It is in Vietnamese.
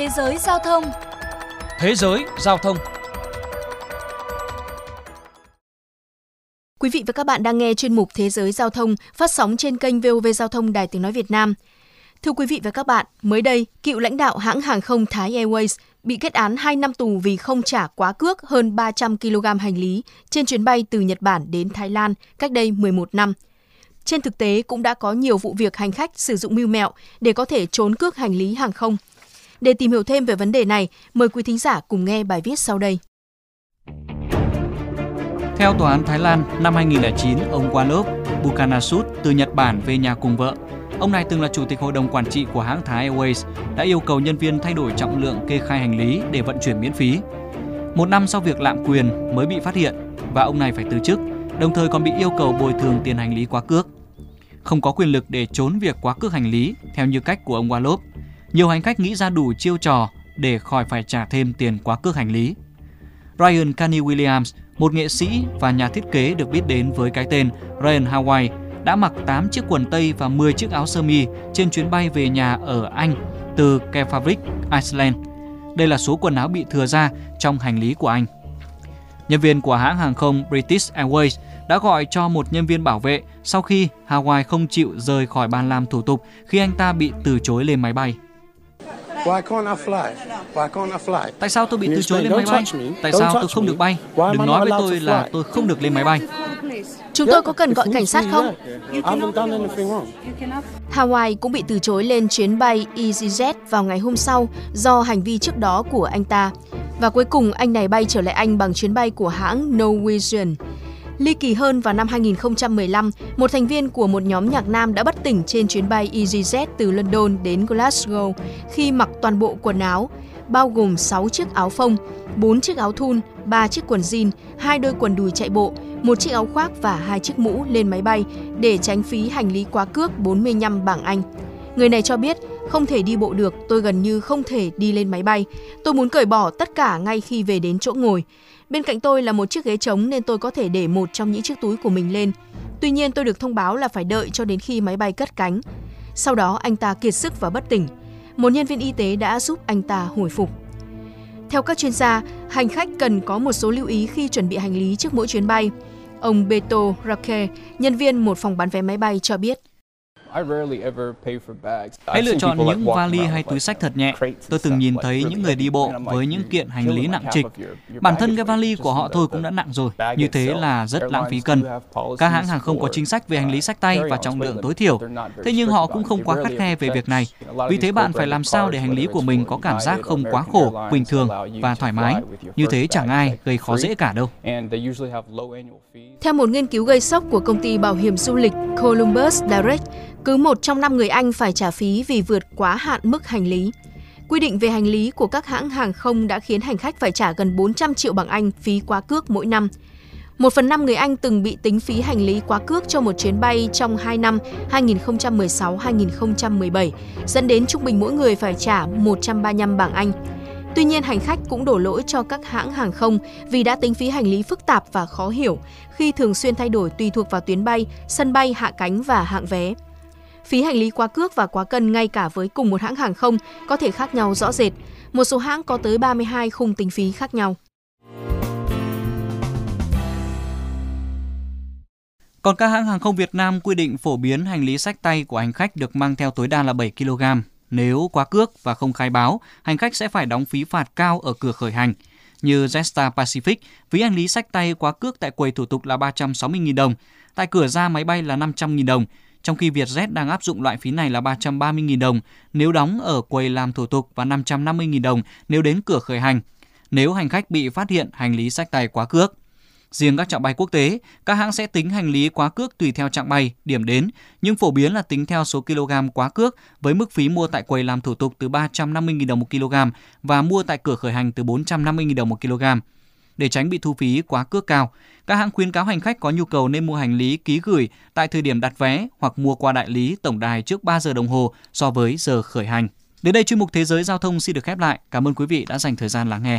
Thế giới giao thông Thế giới giao thông Quý vị và các bạn đang nghe chuyên mục Thế giới giao thông phát sóng trên kênh VOV Giao thông Đài Tiếng Nói Việt Nam. Thưa quý vị và các bạn, mới đây, cựu lãnh đạo hãng hàng không Thái Airways bị kết án 2 năm tù vì không trả quá cước hơn 300 kg hành lý trên chuyến bay từ Nhật Bản đến Thái Lan cách đây 11 năm. Trên thực tế cũng đã có nhiều vụ việc hành khách sử dụng mưu mẹo để có thể trốn cước hành lý hàng không. Để tìm hiểu thêm về vấn đề này, mời quý thính giả cùng nghe bài viết sau đây. Theo Tòa án Thái Lan, năm 2009, ông Wanop Bukanasut từ Nhật Bản về nhà cùng vợ. Ông này từng là chủ tịch hội đồng quản trị của hãng Thái Airways, đã yêu cầu nhân viên thay đổi trọng lượng kê khai hành lý để vận chuyển miễn phí. Một năm sau việc lạm quyền mới bị phát hiện và ông này phải từ chức, đồng thời còn bị yêu cầu bồi thường tiền hành lý quá cước. Không có quyền lực để trốn việc quá cước hành lý theo như cách của ông Walop. Nhiều hành khách nghĩ ra đủ chiêu trò để khỏi phải trả thêm tiền quá cước hành lý. Ryan Canny Williams, một nghệ sĩ và nhà thiết kế được biết đến với cái tên Ryan Hawaii, đã mặc 8 chiếc quần tây và 10 chiếc áo sơ mi trên chuyến bay về nhà ở Anh từ Keflavik, Iceland. Đây là số quần áo bị thừa ra trong hành lý của anh. Nhân viên của hãng hàng không British Airways đã gọi cho một nhân viên bảo vệ sau khi Hawaii không chịu rời khỏi bàn làm thủ tục khi anh ta bị từ chối lên máy bay. Tại sao tôi bị từ chối lên máy bay? Tại sao tôi không được bay? Đừng nói với tôi là tôi không được lên máy bay. Chúng tôi có cần gọi cảnh sát không? Hawaii cũng bị từ chối lên chuyến bay EasyJet vào ngày hôm sau do hành vi trước đó của anh ta. Và cuối cùng anh này bay trở lại Anh bằng chuyến bay của hãng Norwegian. Ly kỳ hơn vào năm 2015, một thành viên của một nhóm nhạc nam đã bất tỉnh trên chuyến bay EasyJet từ London đến Glasgow khi mặc toàn bộ quần áo, bao gồm 6 chiếc áo phông, 4 chiếc áo thun, 3 chiếc quần jean, hai đôi quần đùi chạy bộ, một chiếc áo khoác và hai chiếc mũ lên máy bay để tránh phí hành lý quá cước 45 bảng Anh. Người này cho biết, không thể đi bộ được, tôi gần như không thể đi lên máy bay. Tôi muốn cởi bỏ tất cả ngay khi về đến chỗ ngồi. Bên cạnh tôi là một chiếc ghế trống nên tôi có thể để một trong những chiếc túi của mình lên. Tuy nhiên tôi được thông báo là phải đợi cho đến khi máy bay cất cánh. Sau đó anh ta kiệt sức và bất tỉnh. Một nhân viên y tế đã giúp anh ta hồi phục. Theo các chuyên gia, hành khách cần có một số lưu ý khi chuẩn bị hành lý trước mỗi chuyến bay. Ông Beto Rake, nhân viên một phòng bán vé máy bay cho biết. Hãy lựa chọn những vali hay túi sách thật nhẹ. Tôi từng nhìn thấy những người đi bộ với những kiện hành lý nặng trịch. Bản thân cái vali của họ thôi cũng đã nặng rồi. Như thế là rất lãng phí cân. Các hãng hàng không có chính sách về hành lý sách tay và trọng lượng tối thiểu. Thế nhưng họ cũng không quá khắt khe về việc này. Vì thế bạn phải làm sao để hành lý của mình có cảm giác không quá khổ, bình thường và thoải mái. Như thế chẳng ai gây khó dễ cả đâu. Theo một nghiên cứu gây sốc của công ty bảo hiểm du lịch Columbus Direct, cứ một trong năm người Anh phải trả phí vì vượt quá hạn mức hành lý. Quy định về hành lý của các hãng hàng không đã khiến hành khách phải trả gần 400 triệu bảng Anh phí quá cước mỗi năm. Một phần năm người Anh từng bị tính phí hành lý quá cước cho một chuyến bay trong 2 năm 2016-2017, dẫn đến trung bình mỗi người phải trả 135 bảng Anh. Tuy nhiên, hành khách cũng đổ lỗi cho các hãng hàng không vì đã tính phí hành lý phức tạp và khó hiểu khi thường xuyên thay đổi tùy thuộc vào tuyến bay, sân bay, hạ cánh và hạng vé. Phí hành lý quá cước và quá cân ngay cả với cùng một hãng hàng không có thể khác nhau rõ rệt. Một số hãng có tới 32 khung tính phí khác nhau. Còn các hãng hàng không Việt Nam quy định phổ biến hành lý sách tay của hành khách được mang theo tối đa là 7 kg. Nếu quá cước và không khai báo, hành khách sẽ phải đóng phí phạt cao ở cửa khởi hành. Như Jetstar Pacific, phí hành lý sách tay quá cước tại quầy thủ tục là 360.000 đồng, tại cửa ra máy bay là 500.000 đồng, trong khi Vietjet đang áp dụng loại phí này là 330.000 đồng nếu đóng ở quầy làm thủ tục và 550.000 đồng nếu đến cửa khởi hành. Nếu hành khách bị phát hiện hành lý sách tay quá cước. Riêng các chặng bay quốc tế, các hãng sẽ tính hành lý quá cước tùy theo chặng bay, điểm đến, nhưng phổ biến là tính theo số kg quá cước với mức phí mua tại quầy làm thủ tục từ 350.000 đồng một kg và mua tại cửa khởi hành từ 450.000 đồng một kg. Để tránh bị thu phí quá cước cao, các hãng khuyến cáo hành khách có nhu cầu nên mua hành lý ký gửi tại thời điểm đặt vé hoặc mua qua đại lý tổng đài trước 3 giờ đồng hồ so với giờ khởi hành. Đến đây chuyên mục Thế giới Giao thông xin được khép lại. Cảm ơn quý vị đã dành thời gian lắng nghe.